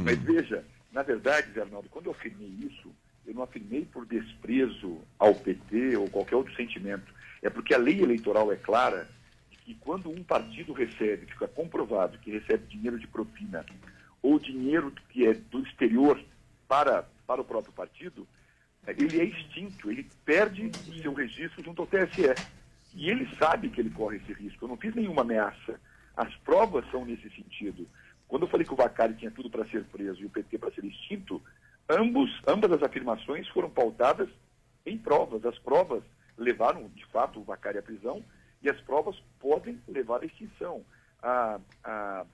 Mas veja, na verdade, Zé Arnaldo, quando eu afirmei isso, eu não afirmei por desprezo ao PT ou qualquer outro sentimento. É porque a lei eleitoral é clara de que quando um partido recebe, fica comprovado que recebe dinheiro de propina ou dinheiro que é do exterior para, para o próprio partido, ele é extinto, ele perde o seu registro junto ao TSE. E ele sabe que ele corre esse risco. Eu não fiz nenhuma ameaça. As provas são nesse sentido. Quando eu falei que o Vacari tinha tudo para ser preso e o PT para ser extinto, ambos, ambas as afirmações foram pautadas em provas. As provas levaram, de fato, o Vacari à prisão e as provas podem levar à extinção. A, a,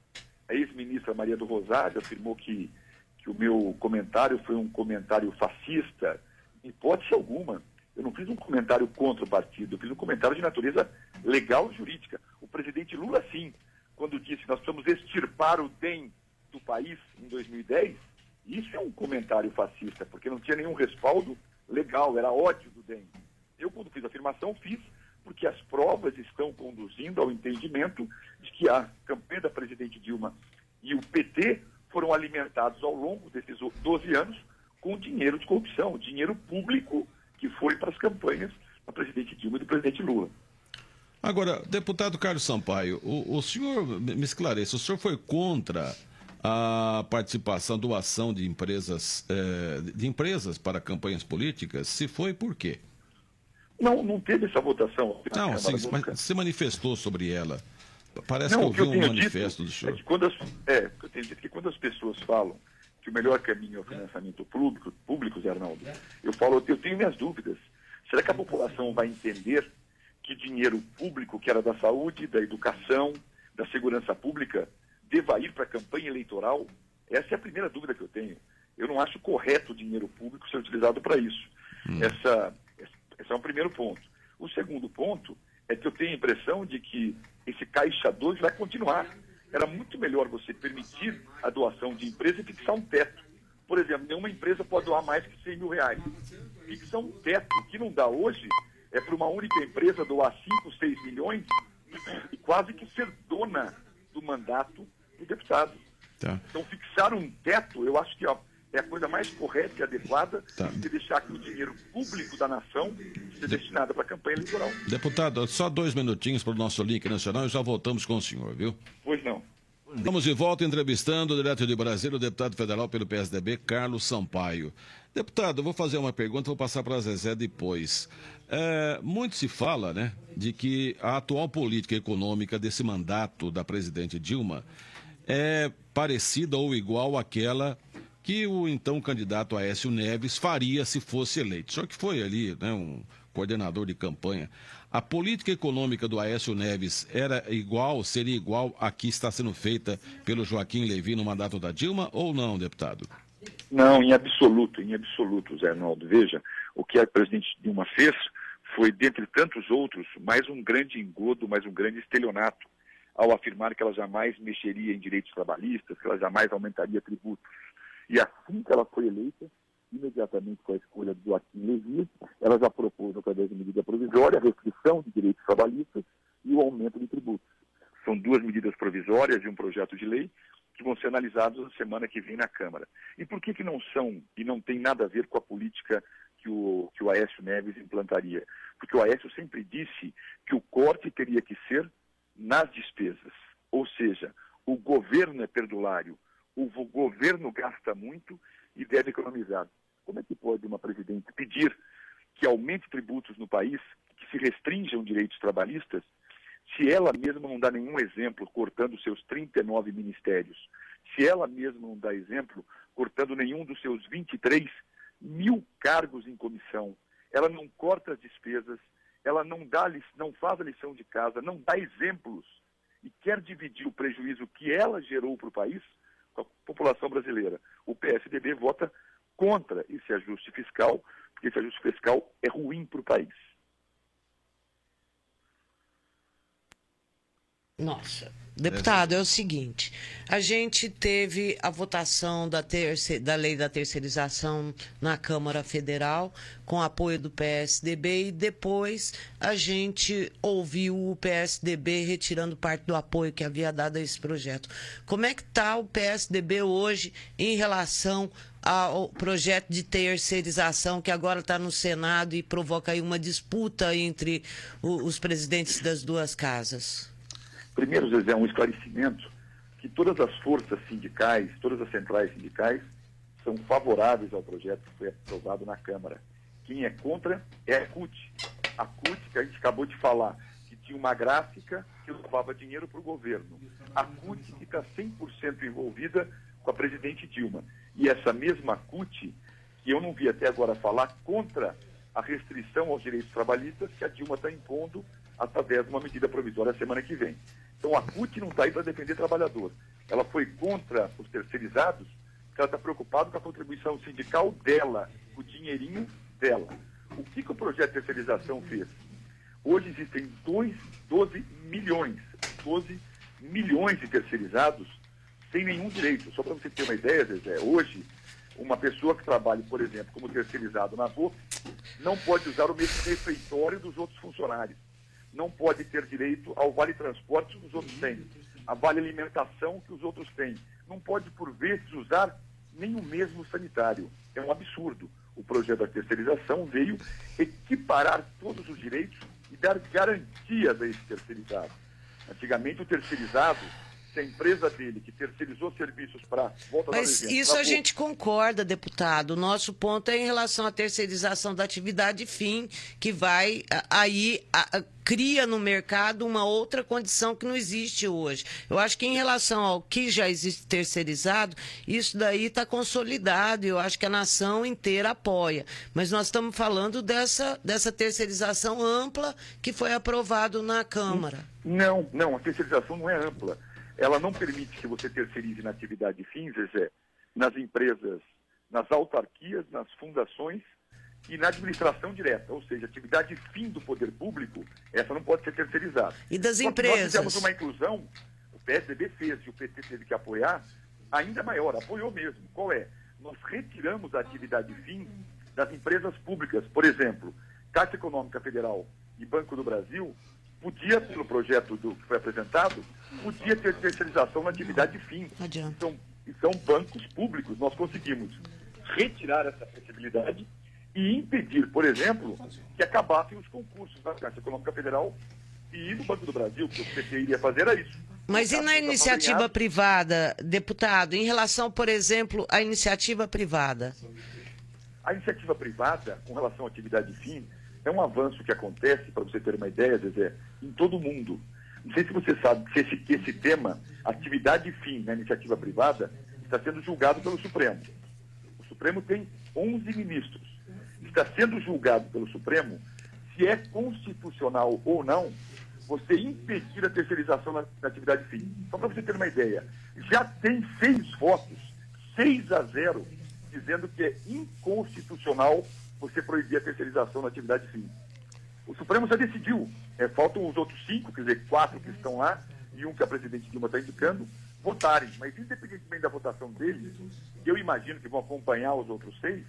a ex-ministra Maria do Rosário afirmou que, que o meu comentário foi um comentário fascista. Hipótese alguma. Eu não fiz um comentário contra o partido, eu fiz um comentário de natureza legal e jurídica. O presidente Lula, sim, quando disse que nós precisamos extirpar o DEM do país em 2010, isso é um comentário fascista, porque não tinha nenhum respaldo legal, era ódio do DEM. Eu, quando fiz a afirmação, fiz porque as provas estão conduzindo ao entendimento de que a campanha da presidente Dilma e o PT foram alimentados ao longo desses 12 anos com dinheiro de corrupção, dinheiro público que foi para as campanhas da presidente Dilma e do presidente Lula. Agora, deputado Carlos Sampaio, o, o senhor, me esclareça, o senhor foi contra a participação, doação de empresas, eh, de empresas para campanhas políticas? Se foi, por quê? Não, não teve essa votação. Não, sim, mas você manifestou sobre ela. Parece não, que eu vi um manifesto do senhor. É que, quando as, é, eu tenho dito que quando as pessoas falam que o melhor caminho é o financiamento público, público, Zé Arnaldo, eu falo, eu tenho minhas dúvidas. Será que a população vai entender que dinheiro público, que era da saúde, da educação, da segurança pública, deva ir para a campanha eleitoral? Essa é a primeira dúvida que eu tenho. Eu não acho correto o dinheiro público ser utilizado para isso. Hum. Essa, esse é um primeiro ponto. O segundo ponto é que eu tenho a impressão de que esse caixa 2 vai continuar era muito melhor você permitir a doação de empresa e fixar um teto. Por exemplo, nenhuma empresa pode doar mais que 100 mil reais. Fixar um teto. O que não dá hoje é para uma única empresa doar 5, 6 milhões e quase que ser dona do mandato do deputado. Tá. Então, fixar um teto, eu acho que ó, é a coisa mais correta e adequada tá. de deixar que o dinheiro público da nação seja de... destinado para a campanha eleitoral. Deputado, só dois minutinhos para o nosso link nacional e já voltamos com o senhor, viu? Pois não. Estamos de volta entrevistando, direto de Brasília, o deputado federal pelo PSDB, Carlos Sampaio. Deputado, eu vou fazer uma pergunta, vou passar para a Zezé depois. É, muito se fala, né, de que a atual política econômica desse mandato da presidente Dilma é parecida ou igual àquela que o então candidato Aécio Neves faria se fosse eleito. Só que foi ali, né, um coordenador de campanha. A política econômica do Aécio Neves era igual, seria igual a que está sendo feita pelo Joaquim Levi no mandato da Dilma ou não, deputado? Não, em absoluto, em absoluto, Zé Arnaldo. Veja, o que a presidente Dilma fez foi, dentre tantos outros, mais um grande engodo, mais um grande estelionato, ao afirmar que ela jamais mexeria em direitos trabalhistas, que ela jamais aumentaria tributos. E assim que ela foi eleita, imediatamente com a escolha do Joaquim Levy, ela já propôs, através de medida provisória, a restrição de direitos trabalhistas e o aumento de tributos. São duas medidas provisórias e um projeto de lei que vão ser analisados na semana que vem na Câmara. E por que, que não são e não tem nada a ver com a política que o, que o Aécio Neves implantaria? Porque o Aécio sempre disse que o corte teria que ser nas despesas. Ou seja, o governo é perdulário, o governo gasta muito e deve economizar. Como é que pode uma presidente pedir que aumente tributos no país, que se restringam direitos trabalhistas, se ela mesma não dá nenhum exemplo cortando seus 39 ministérios, se ela mesma não dá exemplo cortando nenhum dos seus 23 mil cargos em comissão, ela não corta as despesas, ela não dá, não faz a lição de casa, não dá exemplos e quer dividir o prejuízo que ela gerou para o país, com a população brasileira. O PSDB vota contra esse ajuste fiscal, porque esse ajuste fiscal é ruim para o país. Nossa, Deputado, é o seguinte: a gente teve a votação da, terce, da lei da terceirização na Câmara Federal, com apoio do PSDB, e depois a gente ouviu o PSDB retirando parte do apoio que havia dado a esse projeto. Como é que está o PSDB hoje em relação ao projeto de terceirização que agora está no Senado e provoca aí uma disputa entre os presidentes das duas casas? Primeiro, Zezé, um esclarecimento que todas as forças sindicais, todas as centrais sindicais, são favoráveis ao projeto que foi aprovado na Câmara. Quem é contra é a CUT. A CUT, que a gente acabou de falar, que tinha uma gráfica que levava dinheiro para o governo. A CUT está 100% envolvida com a presidente Dilma. E essa mesma CUT, que eu não vi até agora falar contra a restrição aos direitos trabalhistas que a Dilma está impondo através de uma medida provisória semana que vem. Então a CUT não está aí para defender trabalhador. Ela foi contra os terceirizados, porque ela está preocupada com a contribuição sindical dela, o dinheirinho dela. O que, que o projeto de terceirização fez? Hoje existem dois, 12 milhões, 12 milhões de terceirizados sem nenhum direito. Só para você ter uma ideia, Zezé, hoje, uma pessoa que trabalha, por exemplo, como terceirizado na BOP, não pode usar o mesmo refeitório dos outros funcionários não pode ter direito ao vale transporte que os outros têm, a vale alimentação que os outros têm. Não pode, por vezes, usar nem o mesmo sanitário. É um absurdo. O projeto da terceirização veio equiparar todos os direitos e dar garantias a esse terceirizado. Antigamente, o terceirizado se a empresa dele, que terceirizou serviços para. Mas isso a gente concorda, deputado. O nosso ponto é em relação à terceirização da atividade fim, que vai aí. A, a, cria no mercado uma outra condição que não existe hoje. Eu acho que em relação ao que já existe terceirizado, isso daí está consolidado e eu acho que a nação inteira apoia. Mas nós estamos falando dessa, dessa terceirização ampla que foi aprovado na Câmara. Não, não, a terceirização não é ampla ela não permite que você terceirize na atividade fins, Zé, nas empresas, nas autarquias, nas fundações e na administração direta, ou seja, atividade fim do poder público, essa não pode ser terceirizada. E das Só empresas? Nós fizemos uma inclusão, o PSDB fez e o PT teve que apoiar, ainda maior, apoiou mesmo. Qual é? Nós retiramos a atividade fim das empresas públicas, por exemplo, Caixa Econômica Federal e Banco do Brasil, podia, pelo projeto do, que foi apresentado, podia ter terceirização na atividade fim. São, são bancos públicos. Nós conseguimos retirar essa possibilidade e impedir, por exemplo, que acabassem os concursos na Caixa Econômica Federal e no Banco do Brasil, que o PT iria fazer era isso. Mas e na iniciativa privada, deputado, em relação, por exemplo, à iniciativa privada? A iniciativa privada, com relação à atividade fim, é um avanço que acontece, para você ter uma ideia, Zezé, em todo o mundo. Não sei se você sabe que esse, esse tema, atividade fim na iniciativa privada, está sendo julgado pelo Supremo. O Supremo tem 11 ministros. Está sendo julgado pelo Supremo se é constitucional ou não você impedir a terceirização na, na atividade fim. Só para você ter uma ideia, já tem seis votos, 6 a 0, dizendo que é inconstitucional você proibir a terceirização na atividade fim. O Supremo já decidiu. É, faltam os outros cinco, quer dizer, quatro que estão lá e um que a presidente Dilma está indicando, votarem. Mas independentemente da votação deles, eu imagino que vão acompanhar os outros seis,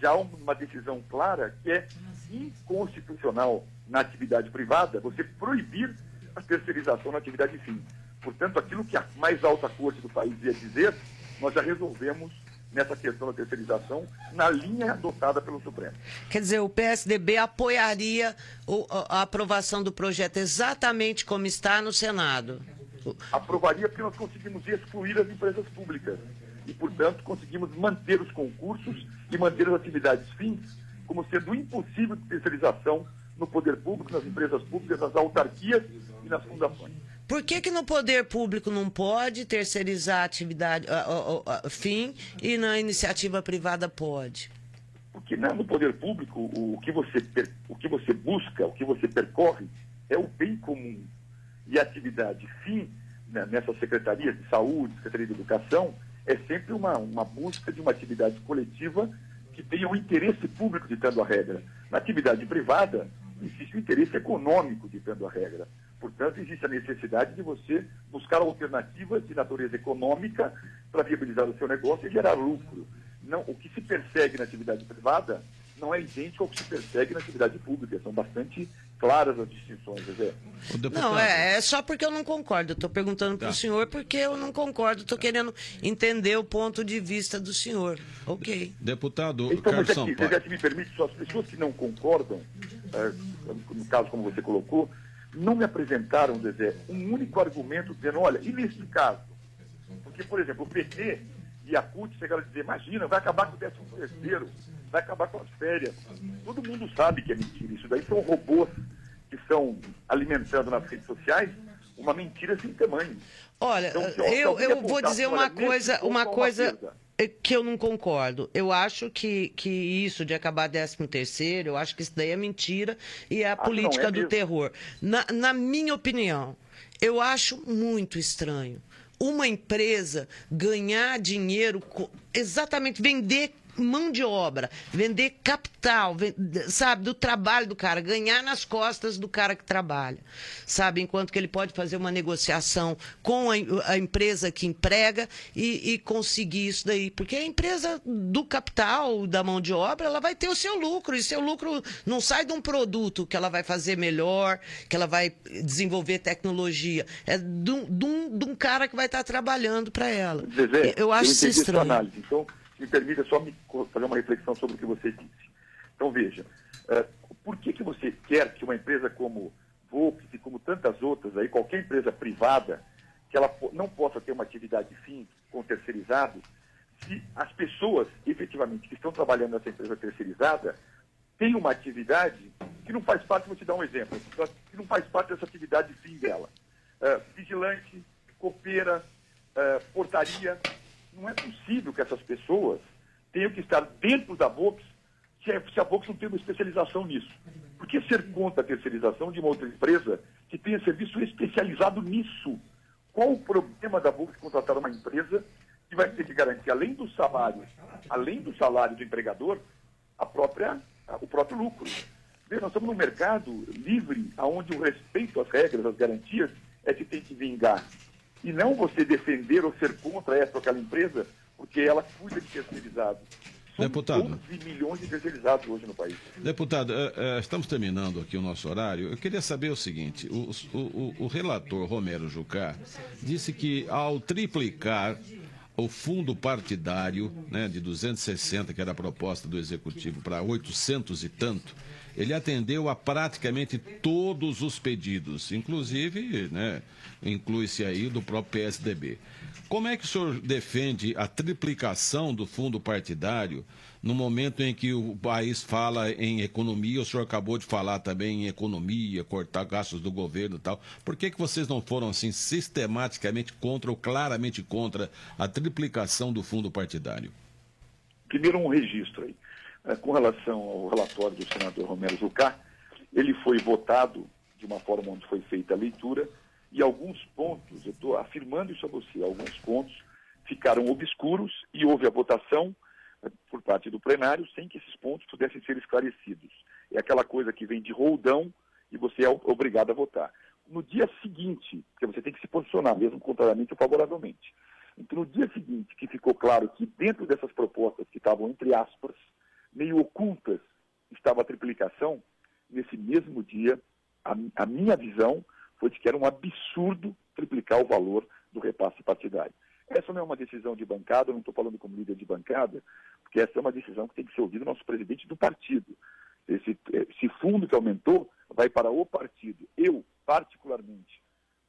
já há uma decisão clara que é inconstitucional na atividade privada você proibir a terceirização na atividade fim. Portanto, aquilo que a mais alta corte do país ia dizer, nós já resolvemos nessa questão da terceirização na linha adotada pelo Supremo. Quer dizer, o PSDB apoiaria a aprovação do projeto exatamente como está no Senado? Aprovaria porque nós conseguimos excluir as empresas públicas e, portanto, conseguimos manter os concursos e manter as atividades fins como sendo impossível de terceirização no poder público, nas empresas públicas, nas autarquias e nas fundações. Por que, que no poder público não pode terceirizar a atividade a, a, a, fim e na iniciativa privada pode? Porque né, no poder público o que, você, o que você busca, o que você percorre é o bem comum. E a atividade fim, né, nessas secretarias de saúde, secretaria de educação, é sempre uma, uma busca de uma atividade coletiva que tenha o interesse público ditando a regra. Na atividade privada, existe o interesse econômico ditando a regra. Portanto, existe a necessidade de você buscar alternativas de natureza econômica para viabilizar o seu negócio e gerar lucro. Não, o que se persegue na atividade privada não é idêntico ao que se persegue na atividade pública. São bastante claras as distinções, José. Não, é, é, só porque eu não concordo. Estou perguntando para o tá. senhor porque eu não concordo. Estou querendo entender o ponto de vista do senhor. Ok. Deputado então, Carlos Sampaio. Você me permite, só as pessoas que não concordam, é, no caso como você colocou, não me apresentaram, Zezé, um único argumento dizendo, olha, e nesse caso? Porque, por exemplo, o PT e a CUT chegaram a dizer, imagina, vai acabar com o décimo terceiro, vai acabar com as férias. Todo mundo sabe que é mentira. Isso daí são robôs que estão alimentando nas redes sociais uma mentira sem tamanho. Olha, então, eu, eu vou dizer uma coisa, uma coisa que eu não concordo. Eu acho que, que isso de acabar 13 terceiro, eu acho que isso daí é mentira e é a ah, política não, é do mesmo. terror. Na, na minha opinião, eu acho muito estranho uma empresa ganhar dinheiro, exatamente vender mão de obra, vender capital, sabe, do trabalho do cara, ganhar nas costas do cara que trabalha, sabe, enquanto que ele pode fazer uma negociação com a, a empresa que emprega e, e, conseguir isso daí, porque a empresa do capital, da mão de obra, ela vai ter o seu lucro, e seu lucro não sai de um produto que ela vai fazer melhor, que ela vai desenvolver tecnologia, é de um, de um, de um cara que vai estar trabalhando para ela. Zezé, eu acho isso estranho. Então, me permita só me fazer uma reflexão sobre o que você disse. Então, veja, uh, por que, que você quer que uma empresa como Volks e como tantas outras, aí, qualquer empresa privada, que ela não possa ter uma atividade fim com terceirizado, se as pessoas, efetivamente, que estão trabalhando nessa empresa terceirizada, têm uma atividade que não faz parte, vou te dar um exemplo, que não faz parte dessa atividade fim dela. Uh, vigilante, copeira, uh, portaria, não é possível que essas pessoas tenham que estar dentro da se a, se a Vox não tem uma especialização nisso. Por que ser contra a terceirização de uma outra empresa que tenha serviço especializado nisso? Qual o problema da Vox contratar uma empresa que vai ter que garantir, além do salário, além do salário do empregador, a própria, o próprio lucro? Nós estamos num mercado livre, onde o respeito às regras, às garantias, é que tem que vingar e não você defender ou ser contra essa ou aquela empresa, porque ela cuida de terceirizados. São Deputado. 12 milhões de terceirizados hoje no país. Deputado, é, é, estamos terminando aqui o nosso horário. Eu queria saber o seguinte: o, o, o relator Romero Jucá disse que ao triplicar o fundo partidário né, de 260, que era a proposta do Executivo, para 800 e tanto, ele atendeu a praticamente todos os pedidos, inclusive, né, inclui-se aí do próprio PSDB. Como é que o senhor defende a triplicação do fundo partidário no momento em que o país fala em economia? O senhor acabou de falar também em economia, cortar gastos do governo e tal. Por que, que vocês não foram assim sistematicamente contra ou claramente contra a triplicação do fundo partidário? Primeiro um registro aí. É, com relação ao relatório do senador Romero Jucá, ele foi votado de uma forma onde foi feita a leitura e alguns pontos, eu estou afirmando isso a você, alguns pontos ficaram obscuros e houve a votação por parte do plenário sem que esses pontos pudessem ser esclarecidos. É aquela coisa que vem de roldão e você é obrigado a votar. No dia seguinte, porque você tem que se posicionar, mesmo contrariamente ou favoravelmente. Então, no dia seguinte, que ficou claro que dentro dessas propostas que estavam, entre aspas, meio ocultas estava a triplicação, nesse mesmo dia, a, a minha visão foi de que era um absurdo triplicar o valor do repasse partidário. Essa não é uma decisão de bancada, eu não estou falando como líder de bancada, porque essa é uma decisão que tem que ser ouvida do nosso presidente do partido. Esse, esse fundo que aumentou vai para o partido. Eu, particularmente,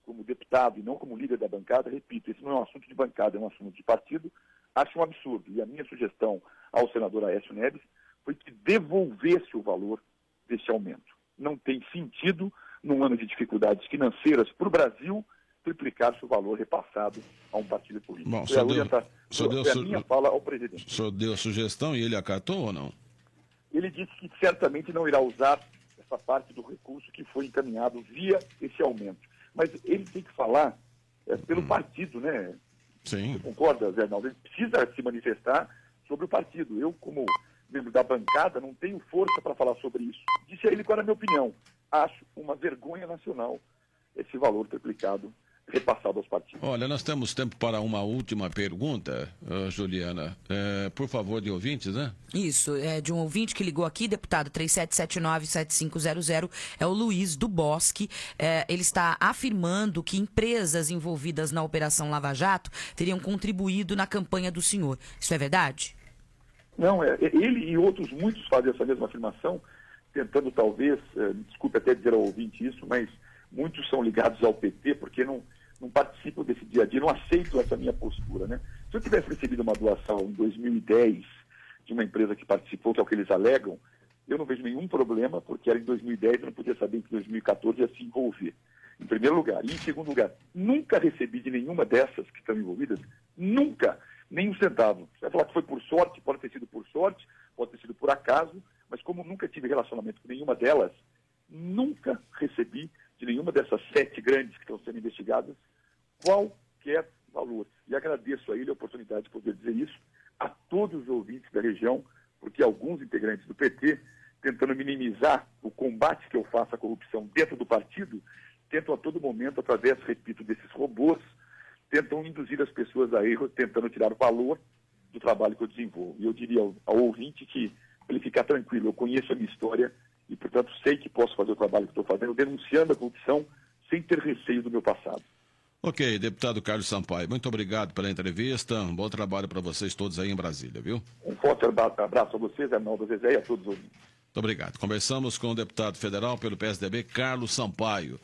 como deputado e não como líder da bancada, repito, esse não é um assunto de bancada, é um assunto de partido, acho um absurdo. E a minha sugestão ao senador Aécio Neves foi que devolvesse o valor desse aumento. Não tem sentido, num ano de dificuldades financeiras para o Brasil, triplicar-se o valor repassado a um partido político. Bom, só deu, tá, só deu a minha fala ao presidente. O senhor deu a sugestão e ele acatou ou não? Ele disse que certamente não irá usar essa parte do recurso que foi encaminhado via esse aumento. Mas ele tem que falar é, pelo hum. partido, né? Sim. Você concorda, Zé Arnaldo? Ele precisa se manifestar sobre o partido. Eu, como membro da bancada, não tenho força para falar sobre isso. Disse a ele qual era a minha opinião. Acho uma vergonha nacional esse valor triplicado repassado aos partidos. Olha, nós temos tempo para uma última pergunta, Juliana. É, por favor, de ouvintes, né? Isso, é de um ouvinte que ligou aqui, deputado 3779-7500, é o Luiz do Bosque. É, ele está afirmando que empresas envolvidas na Operação Lava Jato teriam contribuído na campanha do senhor. Isso é verdade? Não, é, ele e outros muitos fazem essa mesma afirmação, tentando talvez, é, desculpe até dizer ao ouvinte isso, mas muitos são ligados ao PT porque não, não participam desse dia a dia, não aceitam essa minha postura. Né? Se eu tivesse recebido uma doação em 2010 de uma empresa que participou, que é o que eles alegam, eu não vejo nenhum problema, porque era em 2010, eu não podia saber que em 2014 ia se envolver. Em primeiro lugar. E em segundo lugar, nunca recebi de nenhuma dessas que estão envolvidas, nunca, nem um centavo. Você vai falar que foi por sorte, pode ter sido por sorte, pode ter sido por acaso, mas como nunca tive relacionamento com nenhuma delas, nunca recebi de nenhuma dessas sete grandes que estão sendo investigadas qualquer valor. E agradeço a ele a oportunidade de poder dizer isso a todos os ouvintes da região, porque alguns integrantes do PT, tentando minimizar o combate que eu faço à corrupção dentro do partido, tentam a todo momento, através, repito, desses robôs, tentam induzir as pessoas a erro, tentando tirar o valor do trabalho que eu desenvolvo. E eu diria ao, ao ouvinte que, para ele ficar tranquilo, eu conheço a minha história, portanto, sei que posso fazer o trabalho que estou fazendo, denunciando a corrupção sem ter receio do meu passado. Ok, deputado Carlos Sampaio, muito obrigado pela entrevista. Um bom trabalho para vocês todos aí em Brasília, viu? Um forte abraço a vocês, Arnaldo Zezé e a todos os ouvintes. Muito obrigado. Conversamos com o deputado federal pelo PSDB, Carlos Sampaio.